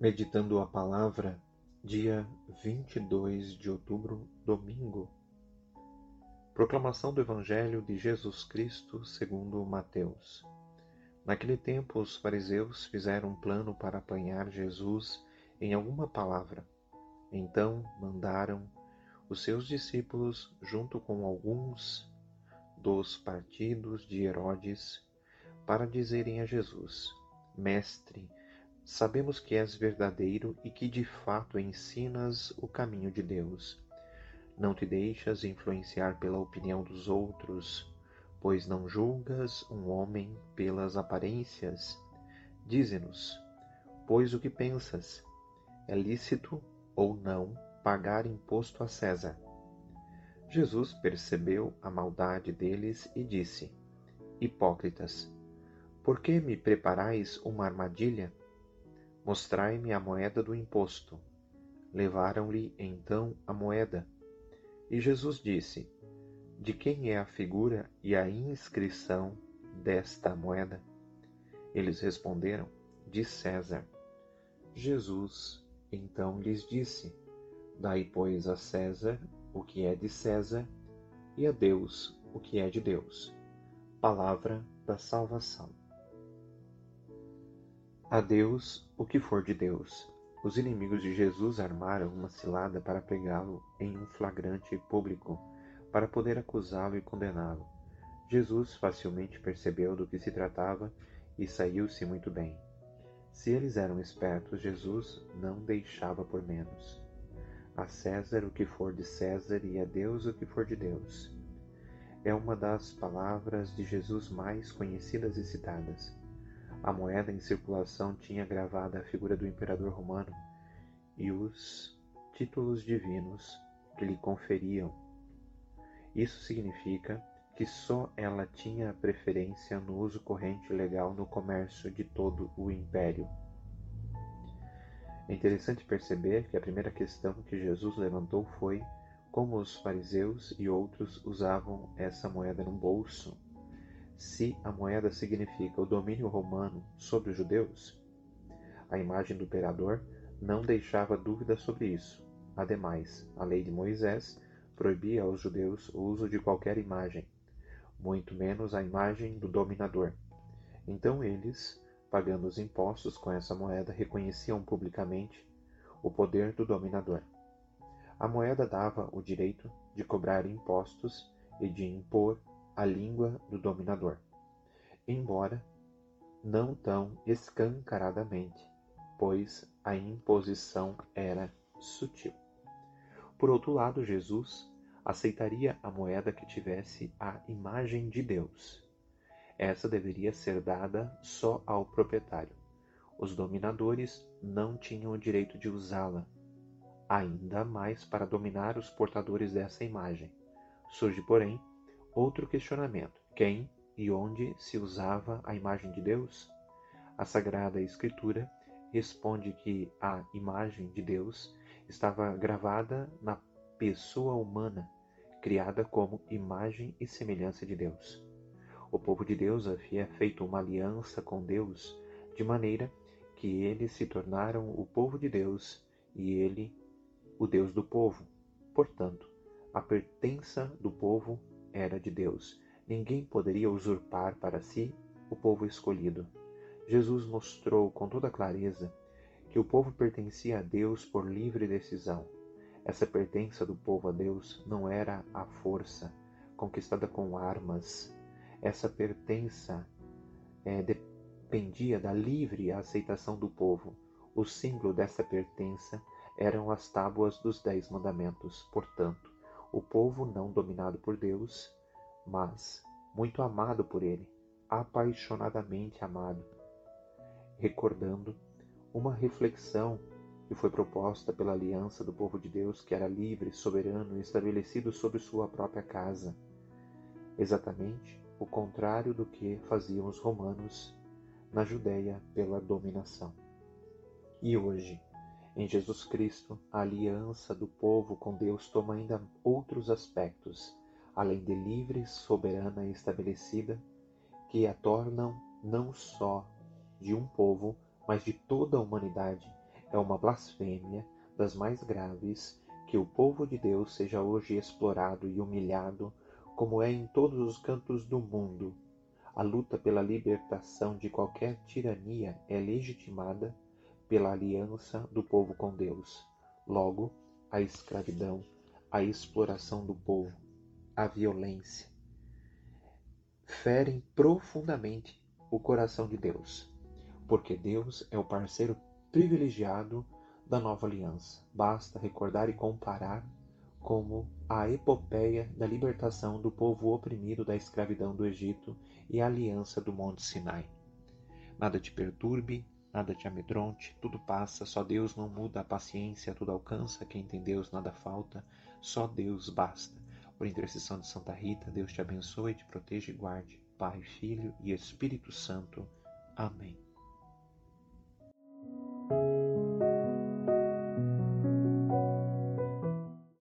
Meditando a palavra, dia 22 de outubro, domingo. Proclamação do Evangelho de Jesus Cristo segundo Mateus. Naquele tempo, os fariseus fizeram um plano para apanhar Jesus em alguma palavra. Então mandaram os seus discípulos, junto com alguns dos partidos de Herodes, para dizerem a Jesus: Mestre, Sabemos que és verdadeiro e que de fato ensinas o caminho de Deus. Não te deixas influenciar pela opinião dos outros, pois não julgas um homem pelas aparências. Dize-nos, pois o que pensas? É lícito ou não pagar imposto a César? Jesus percebeu a maldade deles e disse: Hipócritas, por que me preparais uma armadilha? Mostrai-me a moeda do imposto. Levaram-lhe então a moeda. E Jesus disse: De quem é a figura e a inscrição desta moeda? Eles responderam: De César. Jesus então lhes disse: Dai, pois, a César o que é de César e a Deus o que é de Deus. Palavra da salvação. A Deus o que for de Deus. Os inimigos de Jesus armaram uma cilada para pegá-lo em um flagrante público, para poder acusá-lo e condená-lo. Jesus facilmente percebeu do que se tratava e saiu-se muito bem. Se eles eram espertos, Jesus não deixava por menos. A César o que for de César e a Deus o que for de Deus. É uma das palavras de Jesus mais conhecidas e citadas. A moeda em circulação tinha gravada a figura do imperador romano e os títulos divinos que lhe conferiam. Isso significa que só ela tinha preferência no uso corrente legal no comércio de todo o império. É interessante perceber que a primeira questão que Jesus levantou foi como os fariseus e outros usavam essa moeda no bolso se a moeda significa o domínio romano sobre os judeus? A imagem do imperador não deixava dúvida sobre isso. Ademais, a lei de Moisés proibia aos judeus o uso de qualquer imagem, muito menos a imagem do dominador. Então eles, pagando os impostos com essa moeda, reconheciam publicamente o poder do dominador. A moeda dava o direito de cobrar impostos e de impor a língua do dominador, embora não tão escancaradamente, pois a imposição era sutil. Por outro lado, Jesus aceitaria a moeda que tivesse a imagem de Deus. Essa deveria ser dada só ao proprietário. Os dominadores não tinham o direito de usá-la, ainda mais para dominar os portadores dessa imagem. Surge, porém, Outro questionamento: quem e onde se usava a imagem de Deus? A Sagrada Escritura responde que a imagem de Deus estava gravada na pessoa humana, criada como imagem e semelhança de Deus. O povo de Deus havia feito uma aliança com Deus, de maneira que eles se tornaram o povo de Deus e ele o Deus do povo. Portanto, a pertença do povo era de Deus. Ninguém poderia usurpar para si o povo escolhido. Jesus mostrou com toda clareza que o povo pertencia a Deus por livre decisão. Essa pertença do povo a Deus não era a força conquistada com armas. Essa pertença é, dependia da livre aceitação do povo. O símbolo dessa pertença eram as tábuas dos Dez Mandamentos. Portanto, o povo não dominado por Deus, mas muito amado por Ele, apaixonadamente amado, recordando uma reflexão que foi proposta pela aliança do povo de Deus, que era livre, soberano e estabelecido sobre sua própria casa. Exatamente o contrário do que faziam os romanos na Judéia pela dominação. E hoje, em Jesus Cristo, a aliança do povo com Deus toma ainda outros aspectos, além de livre, soberana e estabelecida, que a tornam não só de um povo, mas de toda a humanidade, É uma blasfêmia das mais graves que o povo de Deus seja hoje explorado e humilhado, como é em todos os cantos do mundo. A luta pela libertação de qualquer tirania é legitimada pela aliança do povo com Deus. Logo, a escravidão, a exploração do povo, a violência ferem profundamente o coração de Deus, porque Deus é o parceiro privilegiado da nova aliança. Basta recordar e comparar como a epopeia da libertação do povo oprimido da escravidão do Egito e a aliança do Monte Sinai. Nada te perturbe, nada te amedronte, tudo passa, só Deus não muda, a paciência tudo alcança, quem tem Deus nada falta, só Deus basta. Por intercessão de Santa Rita, Deus te abençoe, te proteja e guarde. Pai, Filho e Espírito Santo. Amém.